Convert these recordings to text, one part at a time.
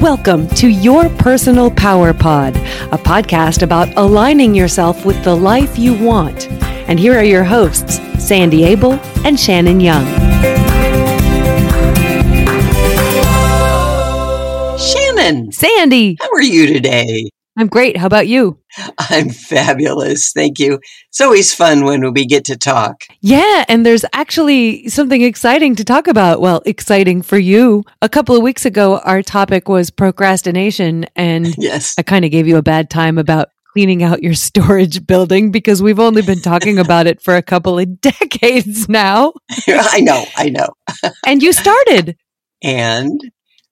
Welcome to Your Personal Power Pod, a podcast about aligning yourself with the life you want. And here are your hosts, Sandy Abel and Shannon Young. Shannon, Sandy, how are you today? I'm great. How about you? I'm fabulous. Thank you. It's always fun when we get to talk. Yeah, and there's actually something exciting to talk about. Well, exciting for you. A couple of weeks ago, our topic was procrastination, and Yes. I kind of gave you a bad time about cleaning out your storage building because we've only been talking about it for a couple of decades now. I know, I know. And you started. And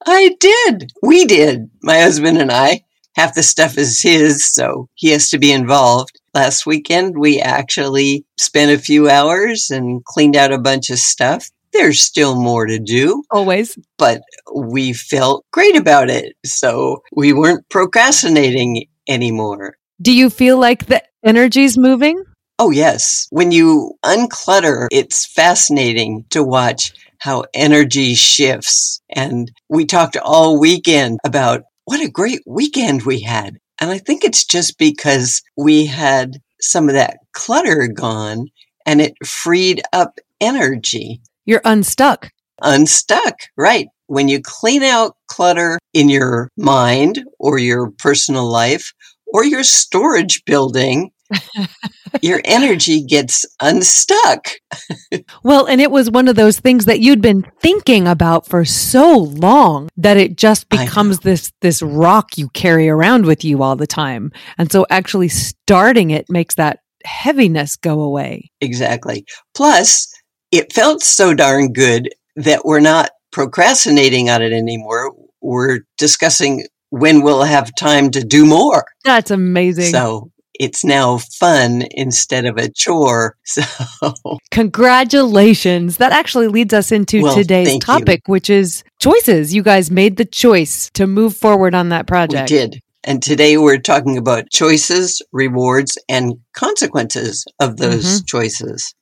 I did. We did. My husband and I. Half the stuff is his, so he has to be involved. Last weekend, we actually spent a few hours and cleaned out a bunch of stuff. There's still more to do, Always. but we felt great about it. So we weren't procrastinating anymore. Do you feel like the energy's moving? Oh, yes. When you unclutter, it's fascinating to watch how energy shifts. And we talked all weekend about what a great weekend we had. And I think it's just because we had some of that clutter gone and it freed up energy. You're unstuck. Unstuck, right? When you clean out clutter in your mind or your personal life or your storage building, your energy gets unstuck. Well, and it was one of those things that you'd been thinking about for so long that it just becomes this this rock you carry around with you all the time. And so actually starting it makes that heaviness go away. Exactly. Plus, it felt so darn good that we're not procrastinating on it anymore. We're discussing when we'll have time to do more. That's amazing. So it's now fun instead of a chore. So Congratulations. That actually leads us into Well, today's thank you. topic, which is choices. You guys made the choice to move forward on that project. we did. And today we're talking about choices, rewards, and consequences of those mm-hmm. choices.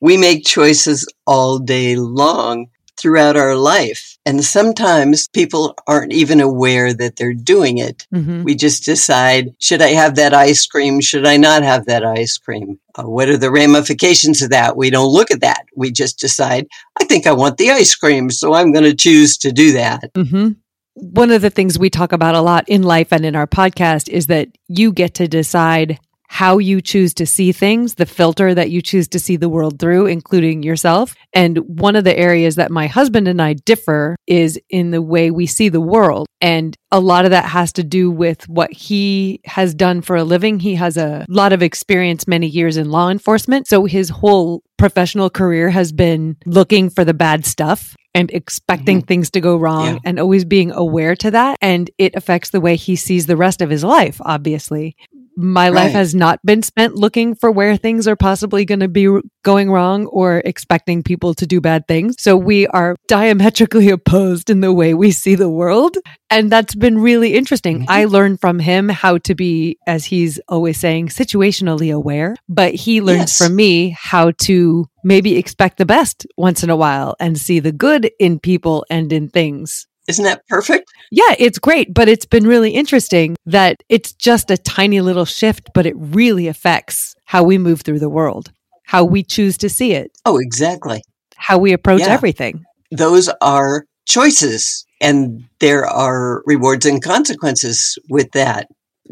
We make choices all day long throughout our life. And sometimes people aren't even aware that they're doing it. Mhm. We just decide, should I have that ice cream? Should I not have that ice cream? Uh, what are the ramifications of that? We don't look at that. We just decide, I think I want the ice cream, so I'm going to choose to do that. hmm One of the things we talk about a lot in life and in our podcast is that you get to decide how you choose to see things, the filter that you choose to see the world through, including yourself. And one of the areas that my husband and I differ is in the way we see the world. And a lot of that has to do with what he has done for a living. He has a lot of experience, many years in law enforcement. So his whole professional career has been looking for the bad stuff and expecting mm-hmm. things to go wrong Yeah. and always being aware to that. And it affects the way he sees the rest of his life, obviously. My life has not been spent looking for where things are possibly going to be going wrong or expecting people to do bad things. So we are diametrically opposed in the way we see the world. And that's been really interesting. Mhm. I learned from him how to be, as he's always saying, situationally aware, but he learns Yes. from me how to maybe expect the best once in a while and see the good in people and in things. Isn't that perfect? Yeah, it's great, but it's been really interesting that it's just a tiny little shift, but it really affects how we move through the world, how we choose to see it, Oh, exactly. how we approach Yeah. everything. those are choices and there are rewards and consequences with that.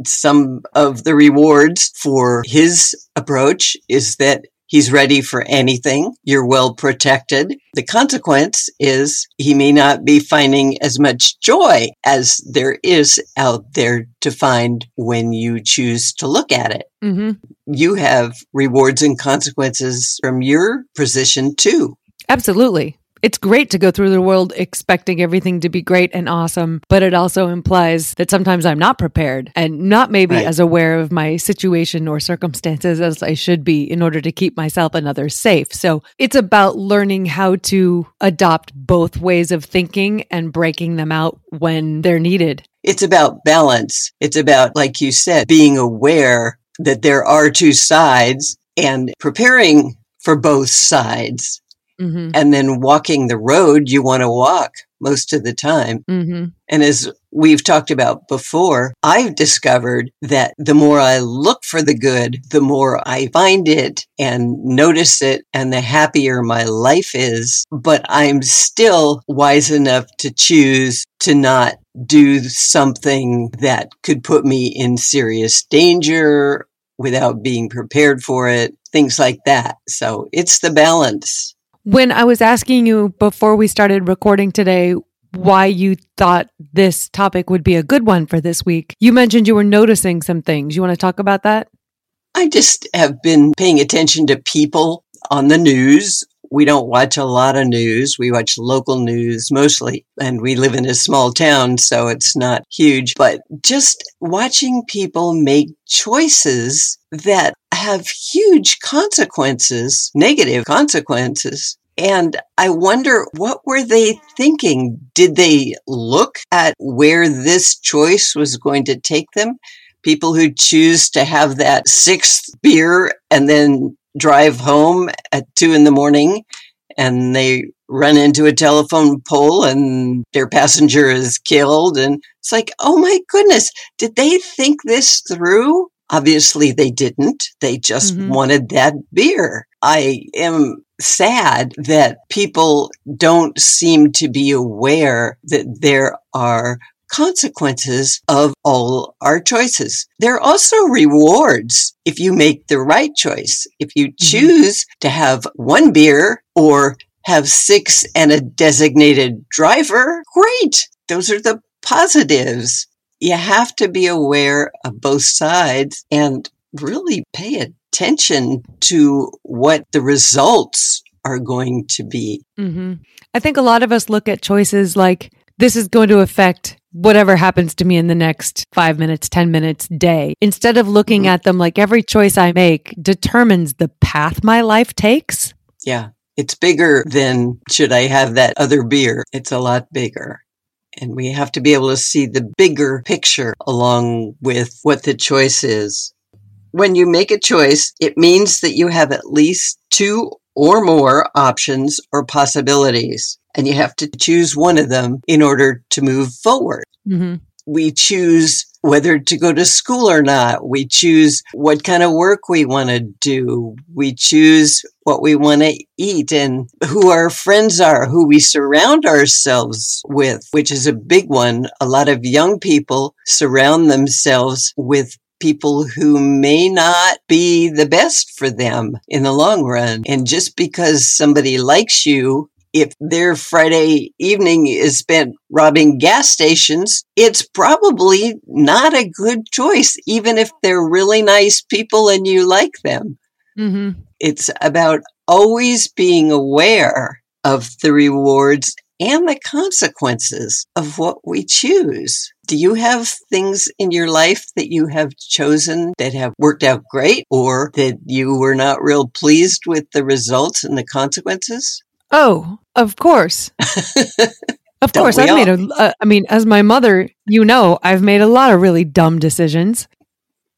Some of the rewards for his approach is that he's ready for anything. You're well protected. The consequence is he may not be finding as much joy as there is out there to find when you choose to look at it. hmm You have rewards and consequences from your position too. Absolutely. It's great to go through the world expecting everything to be great and awesome, but it also implies that sometimes I'm not prepared and not maybe Right. as aware of my situation or circumstances as I should be in order to keep myself and others safe. So it's about learning how to adopt both ways of thinking and breaking them out when they're needed. It's about balance. It's about, like you said, being aware that there are two sides and preparing for both sides hmm and then walking the road you want to walk most of the time. hmm And as we've talked about before, I've discovered that the more I look for the good, the more I find it and notice it and the happier my life is. But I'm still wise enough to choose to not do something that could put me in serious danger without being prepared for it, things like that. So it's the balance. When I was asking you before we started recording today, why you thought this topic would be a good one for this week. You mentioned you were noticing some things. You want to talk about that? I just have been paying attention to people on the news. We don't watch a lot of news. We watch local news mostly. And we live in a small town, so it's not huge. But just watching people make choices that have huge consequences, negative consequences and I wonder what were they thinking? Did they look at where this choice was going to take them? People who choose to have that sixth beer and then drive home at two in the morning and they run into a telephone pole and their passenger is killed. And it's like, oh my goodness, did they think this through? Obviously, they didn't. They just mm-hmm. wanted that beer. I am sad that people don't seem to be aware that there are consequences of all our choices. There are also rewards if you make the right choice. If you mm-hmm. choose to have one beer or have six and a designated driver, great. Those are the positives. You have to be aware of both sides and really pay attention to what the results are going to be. Mm-hmm. I think a lot of us look at choices like this is going to affect whatever happens to me in the next five minutes, 10 minutes, day, instead of looking mm-hmm. at them like every choice I make determines the path my life takes. Yeah. It's bigger than should I have that other beer? It's a lot bigger. And we have to be able to see the bigger picture along with what the choice is. When you make a choice, it means that you have at least two or more options or possibilities, and you have to choose one of them in order to move forward. Mm-hmm. We choose whether to go to school or not. We choose what kind of work we want to do. We choose what we want to eat and who our friends are, who we surround ourselves with, which is a big one. A lot of young people surround themselves with people who may not be the best for them in the long run. And just because somebody likes you if their Friday evening is spent robbing gas stations, it's probably not a good choice, even if they're really nice people and you like them. Mm-hmm. It's about always being aware of the rewards and the consequences of what we choose. Do you have things in your life that you have chosen that have worked out great or that you were not real pleased with the results and the consequences? Oh, of course. of course, I've all? made a. Uh, I mean, as my mother, you know, I've made a lot of really dumb decisions.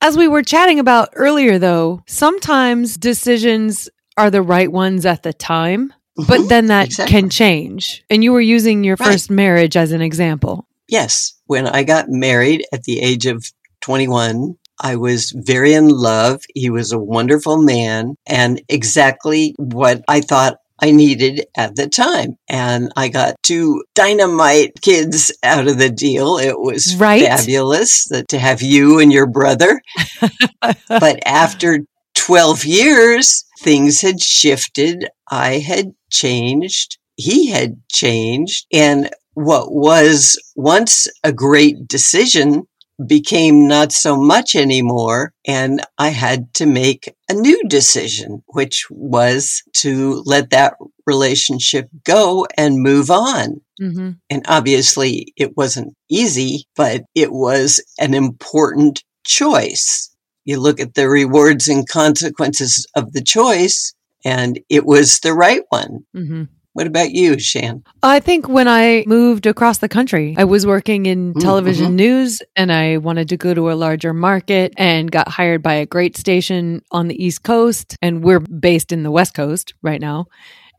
As we were chatting about earlier, though, sometimes decisions are the right ones at the time, mm-hmm. but then that exactly. can change. And you were using your right. first marriage as an example. Yes. When I got married at the age of 21, I was very in love. He was a wonderful man and exactly what I thought I needed at the time. And I got two dynamite kids out of the deal. It was right? fabulous to have you and your brother. but after 12 years, things had shifted. I had changed. He had changed. And what was once a great decision became not so much anymore. And I had to make a new decision, which was to let that relationship go and move on. Mm-hmm. And obviously it wasn't easy, but it was an important choice. You look at the rewards and consequences of the choice and it was the right one. Mm-hmm. What about you, Shan? I think when I moved across the country, I was working in mm, television mm-hmm. news and I wanted to go to a larger market and got hired by a great station on the East Coast. And we're based in the West Coast right now.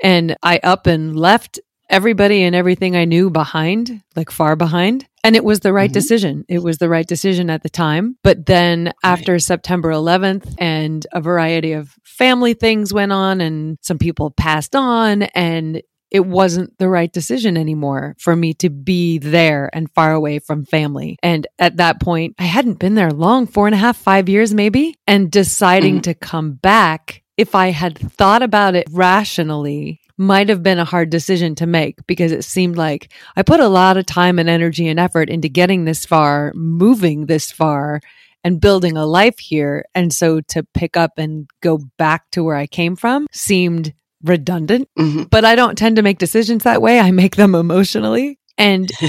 And I up and left everybody and everything I knew behind, like far behind. And it was the right Mhm. decision. It was the right decision at the time. But then after September 11th and a variety of family things went on and some people passed on and it wasn't the right decision anymore for me to be there and far away from family. And at that point, I hadn't been there long, four and a half, five years maybe. And deciding Mhm. to come back, if I had thought about it rationally, might have been a hard decision to make because it seemed like I put a lot of time and energy and effort into getting this far, moving this far, and building a life here. And so to pick up and go back to where I came from seemed redundant. Mhm. But I don't tend to make decisions that way. I make them emotionally. And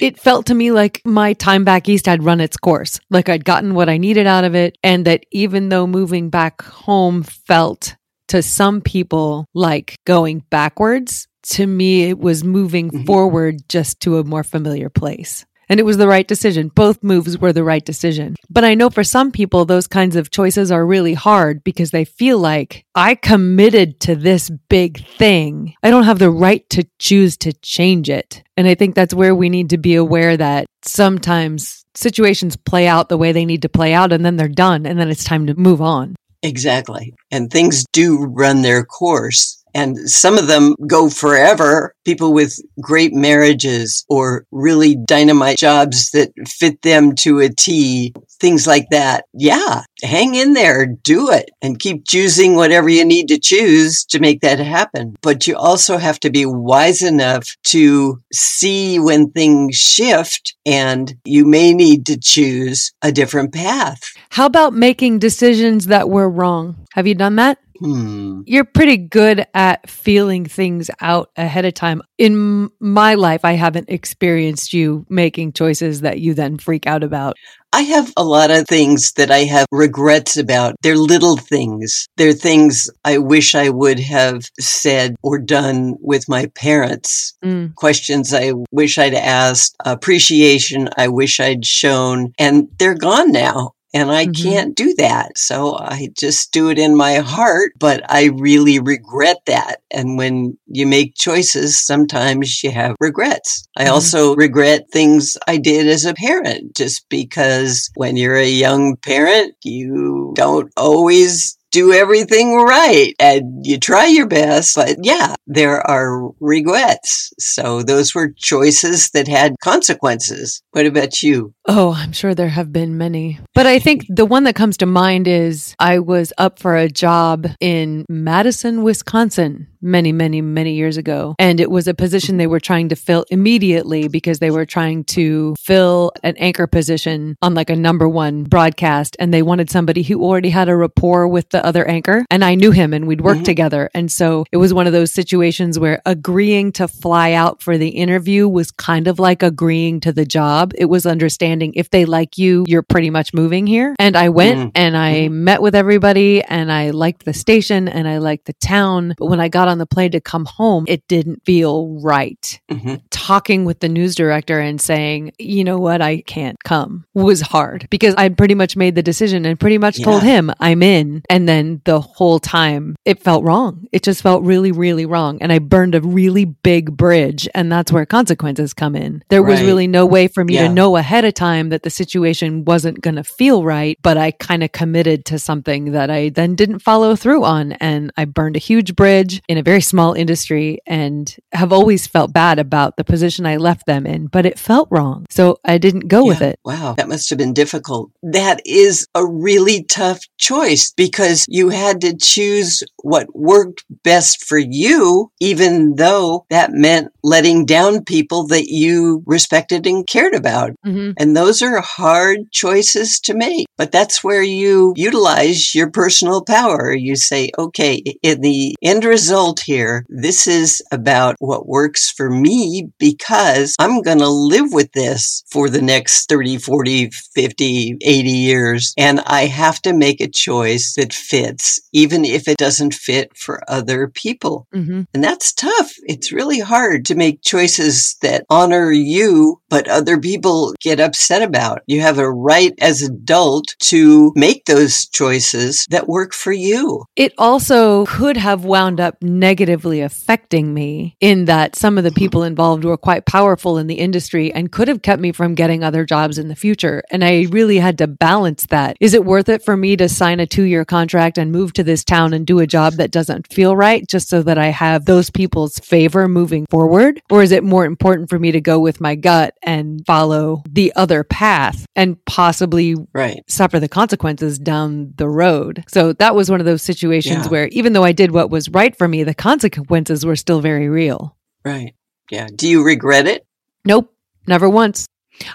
it felt to me like my time back east had run its course. Like I'd gotten what I needed out of it. And that even though moving back home felt to some people like going backwards, to me, it was moving Mhm. forward just to a more familiar place. And it was the right decision. Both moves were the right decision. But I know for some people, those kinds of choices are really hard because they feel like I committed to this big thing. I don't have the right to choose to change it. And I think that's where we need to be aware that sometimes situations play out the way they need to play out and then they're done and then it's time to move on. Exactly. And things do run their course. And some of them go forever. People with great marriages or really dynamite jobs that fit them to a T, things like that. Yeah, hang in there, do it, and keep choosing whatever you need to choose to make that happen. But you also have to be wise enough to see when things shift and you may need to choose a different path. How about making decisions that were wrong? Have you done that? Hmm. You're pretty good at feeling things out ahead of time. In my life, I haven't experienced you making choices that you then freak out about. I have a lot of things that I have regrets about. They're little things. They're things I wish I would have said or done with my parents. Mm. Questions I wish I'd asked, appreciation I wish I'd shown, and they're gone now. And I Mhm. can't do that. So I just do it in my heart, but I really regret that. And when you make choices, sometimes you have regrets. I Mhm. also regret things I did as a parent, just because when you're a young parent, you don't always do everything right and you try your best. But yeah, there are regrets. So those were choices that had consequences. What about you? Oh, I'm sure there have been many. But I think the one that comes to mind is I was up for a job in Madison, Wisconsin many, many, many years ago. And it was a position they were trying to fill immediately because they were trying to fill an anchor position on like a number one broadcast. And they wanted somebody who already had a rapport with the other anchor. And I knew him and we'd worked Mhm. together. And so it was one of those situations where agreeing to fly out for the interview was kind of like agreeing to the job. It was understanding if they like you, you're pretty much moving here. And I went Mhm. and I met with everybody and I liked the station and I liked the town. But when I got on the plane to come home, it didn't feel right. Mhm. Talking with the news director and saying, you know what, I can't come was hard because I pretty much made the decision and pretty much told him I'm in. And then the whole time it felt wrong. It just felt really, really wrong. And I burned a really big bridge. And that's where consequences come in. There was really no way for me Yeah. to know ahead of time that the situation wasn't going to feel right. But I kind of committed to something that I then didn't follow through on. And I burned a huge bridge in a very small industry and have always felt bad about the position I left them in, but it felt wrong. So I didn't go with it. Wow, that must have been difficult. That is a really tough choice because you had to choose what worked best for you, even though that meant letting down people that you respected and cared about. Mm-hmm. And those are hard choices to make. But that's where you utilize your personal power. You say, okay, in the end result here, this is about what works for me because I'm going to live with this for the next 30, 40, 50, 80 years. And I have to make a choice that fits, even if it doesn't fit for other people. Mm-hmm. And that's tough. It's really hard to make choices that honor you, but other people get upset about. You have a right as adult to make those choices that work for you. It also could have wound up negatively affecting me in that some of the people involved were quite powerful in the industry and could have kept me from getting other jobs in the future. And I really had to balance that. Is it worth it for me to sign a two year contract and move to this town and do a job that doesn't feel right just so that I have those people's favor moving forward? Or is it more important for me to go with my gut and follow the other path and possibly Right. suffer the consequences down the road. So that was one of those situations Yeah. where even though I did what was right for me, the consequences were still very real. Right. Yeah. Do you regret it? Nope, never once.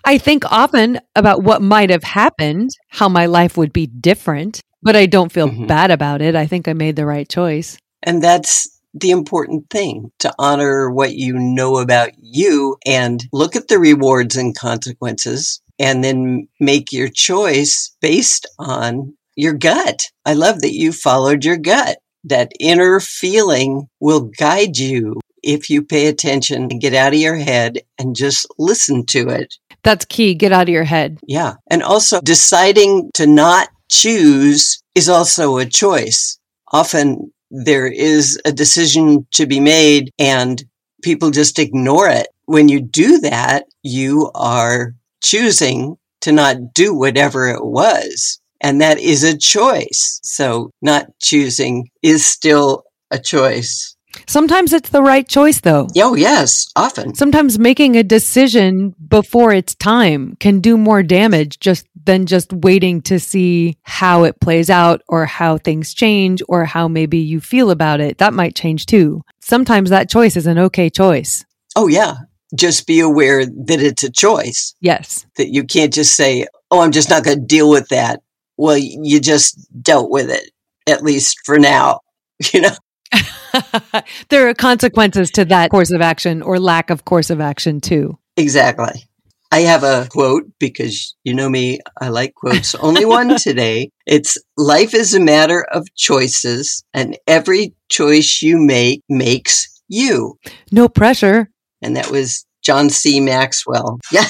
I think often about what might have happened, how my life would be different, but I don't feel Mhm. bad about it. I think I made the right choice. And that's the important thing to honor what you know about you and look at the rewards and consequences and then make your choice based on your gut. I love that you followed your gut. That inner feeling will guide you if you pay attention and get out of your head and just listen to it. That's key. Get out of your head. Yeah. And also deciding to not choose is also a choice. Often there is a decision to be made and people just ignore it. When you do that, you are choosing to not do whatever it was. And that is a choice. So not choosing is still a choice. Sometimes it's the right choice, though. Oh, yes, often. Sometimes making a decision before it's time can do more damage just than just waiting to see how it plays out or how things change or how maybe you feel about it. That might change too. Sometimes that choice is an okay choice. Oh, yeah. Just be aware that it's a choice. Yes. that you can't just say, "Oh, I'm just not going to deal with that." Well, you just dealt with it at least for now. You know, there are consequences to that course of action or lack of course of action too. exactly. I have a quote because you know me, I like quotes. Only one today. It's life is a matter of choices and every choice you make makes you. No pressure. And that was John C. Maxwell. Yeah.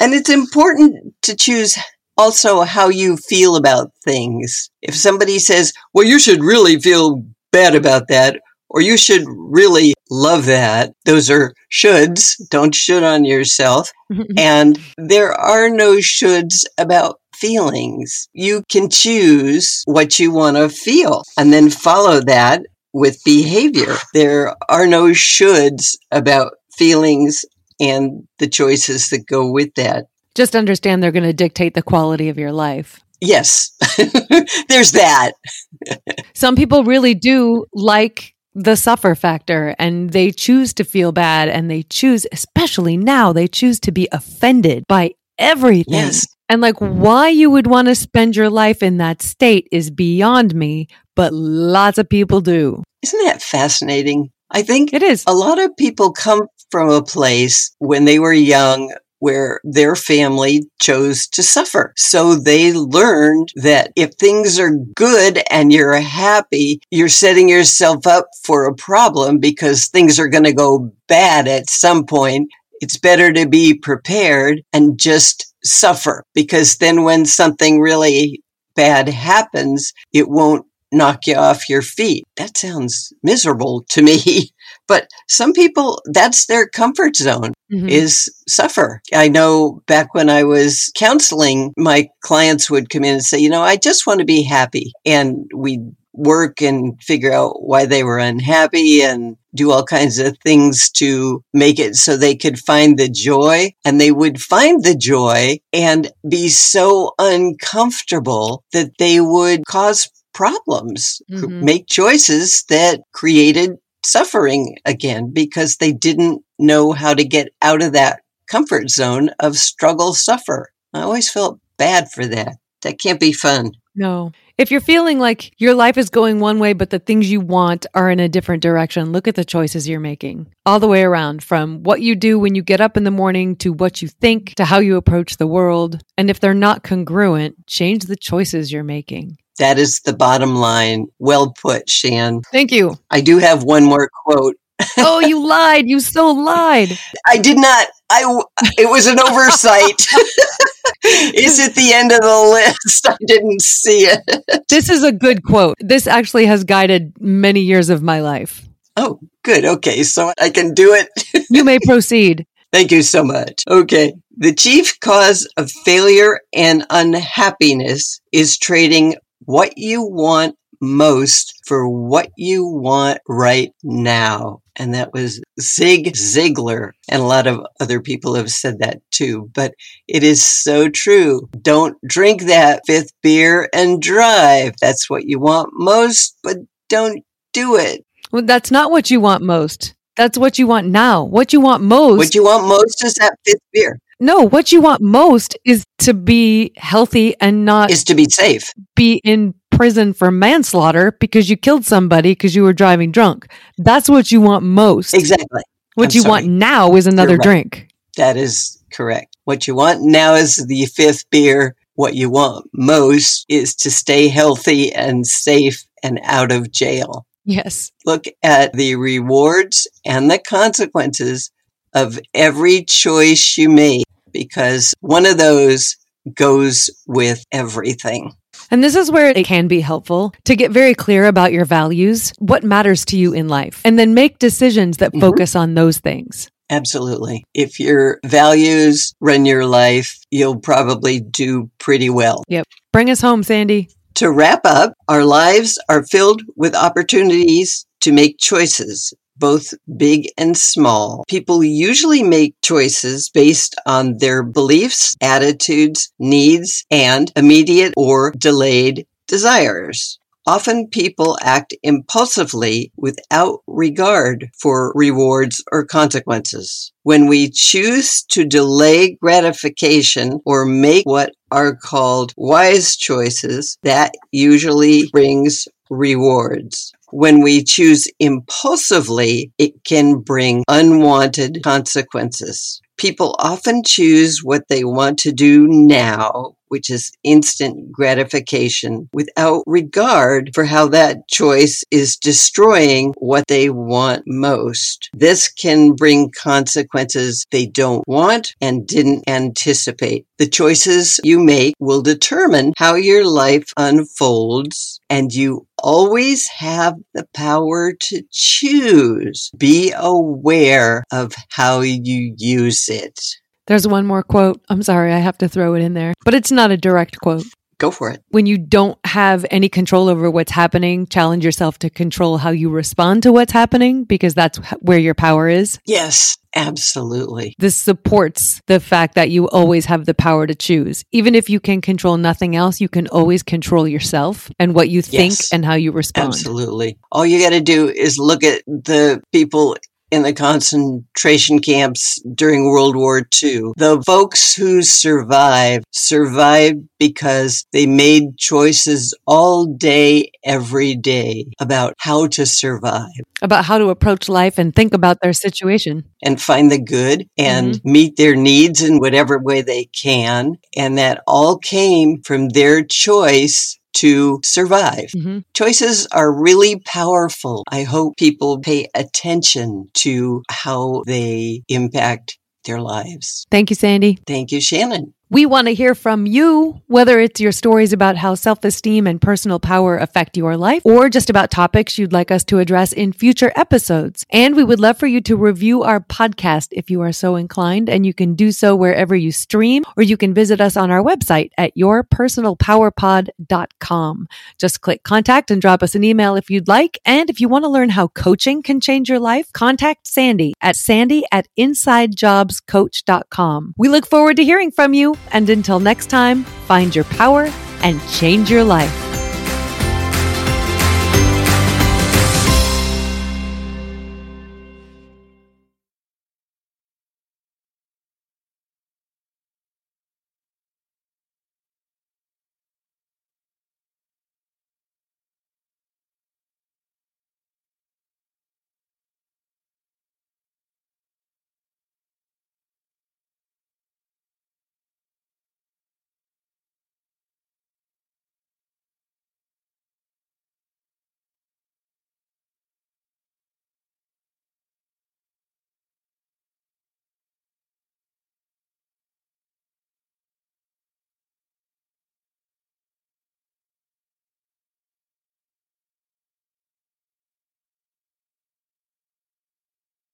and it's important to choose also how you feel about things. If somebody says, well, you should really feel bad about that, or you should really love that, those are shoulds. Don't should on yourself. And there are no shoulds about feelings. You can choose what you want to feel and then follow that with behavior. There are no shoulds about feelings and the choices that go with that. Just understand they're going to dictate the quality of your life. Yes, there's that. Some people really do like the suffer factor and they choose to feel bad and they choose, especially now, they choose to be offended by everything. Yes. And like why you would want to spend your life in that state is beyond me, but lots of people do. Isn't that fascinating? I think It is. a lot of people come from a place when they were young where their family chose to suffer. So they learned that if things are good and you're happy, you're setting yourself up for a problem because things are going to go bad at some point. It's better to be prepared and just suffer because then when something really bad happens, it won't knock you off your feet. That sounds miserable to me. But some people, that's their comfort zone Mhm. is suffer. I know back when I was counseling, my clients would come in and say, you know, I just want to be happy. And we'd work and figure out why they were unhappy and do all kinds of things to make it so they could find the joy and they would find the joy and be so uncomfortable that they would cause problems, Mhm. make choices that created suffering again because they didn't know how to get out of that comfort zone of struggle suffer. I always felt bad for that. That can't be fun. No. If you're feeling like your life is going one way, but the things you want are in a different direction, look at the choices you're making all the way around from what you do when you get up in the morning to what you think to how you approach the world. And if they're not congruent, change the choices you're making. That is the bottom line. Well put, Shan. Thank you. I do have one more quote. Oh, you lied. You so lied. I did not. I. It was an oversight. is at the end of the list. I didn't see it. This is a good quote. This actually has guided many years of my life. Oh, good. Okay, so I can do it. You may proceed. Thank you so much. Okay. The chief cause of failure and unhappiness is trading what you want most for what you want right now. And that was Zig Ziglar. And a lot of other people have said that too. But it is so true. Don't drink that fifth beer and drive. That's what you want most, but don't do it. Well, that's not what you want most. That's what you want now. What you want most. What you want most is that fifth beer. No, what you want most is to be healthy and not Is to be safe. be in prison for manslaughter because you killed somebody because you were driving drunk. That's what you want most. Exactly. What I'm you sorry. want now is another right. drink. That is correct. What you want now is the fifth beer. What you want most is to stay healthy and safe and out of jail. Yes. Look at the rewards and the consequences of every choice you make because one of those goes with everything. And this is where it can be helpful to get very clear about your values, what matters to you in life, and then make decisions that Mhm. focus on those things. Absolutely. If your values run your life, you'll probably do pretty well. Yep. Bring us home, Sandy. To wrap up, our lives are filled with opportunities to make choices, both big and small. People usually make choices based on their beliefs, attitudes, needs, and immediate or delayed desires. Often people act impulsively without regard for rewards or consequences. When we choose to delay gratification or make what are called wise choices, that usually brings rewards. When we choose impulsively, it can bring unwanted consequences. People often choose what they want to do now, which is instant gratification, without regard for how that choice is destroying what they want most. This can bring consequences they don't want and didn't anticipate. The choices you make will determine how your life unfolds, and you always have the power to choose. Be aware of how you use it. There's one more quote. I'm sorry, I have to throw it in there, but it's not a direct quote. Go for it. When you don't have any control over what's happening, challenge yourself to control how you respond to what's happening because that's where your power is. Yes, absolutely. This supports the fact that you always have the power to choose. Even if you can control nothing else, you can always control yourself and what you think Yes. and how you respond. Absolutely. All you got to do is look at the people in the concentration camps during World War II. The folks who survived survived because they made choices all day, every day about how to survive About how to approach life and think about their situation. and find the good and mm-hmm. meet their needs in whatever way they can. And that all came from their choice to survive. hmm Choices are really powerful. I hope people pay attention to how they impact their lives. Thank you, Sandy. Thank you, Shannon. We want to hear from you, whether it's your stories about how self esteem and personal power affect your life, or just about topics you'd like us to address in future episodes. And we would love for you to review our podcast if you are so inclined, and you can do so wherever you stream, or you can visit us on our website at yourpersonalpowerpod.com. Just click contact and drop us an email if you'd like. And if you want to learn how coaching can change your life, contact Sandy at sandy at insidejobscoach.com. We look forward to hearing from you. And until next time, find your power and change your life.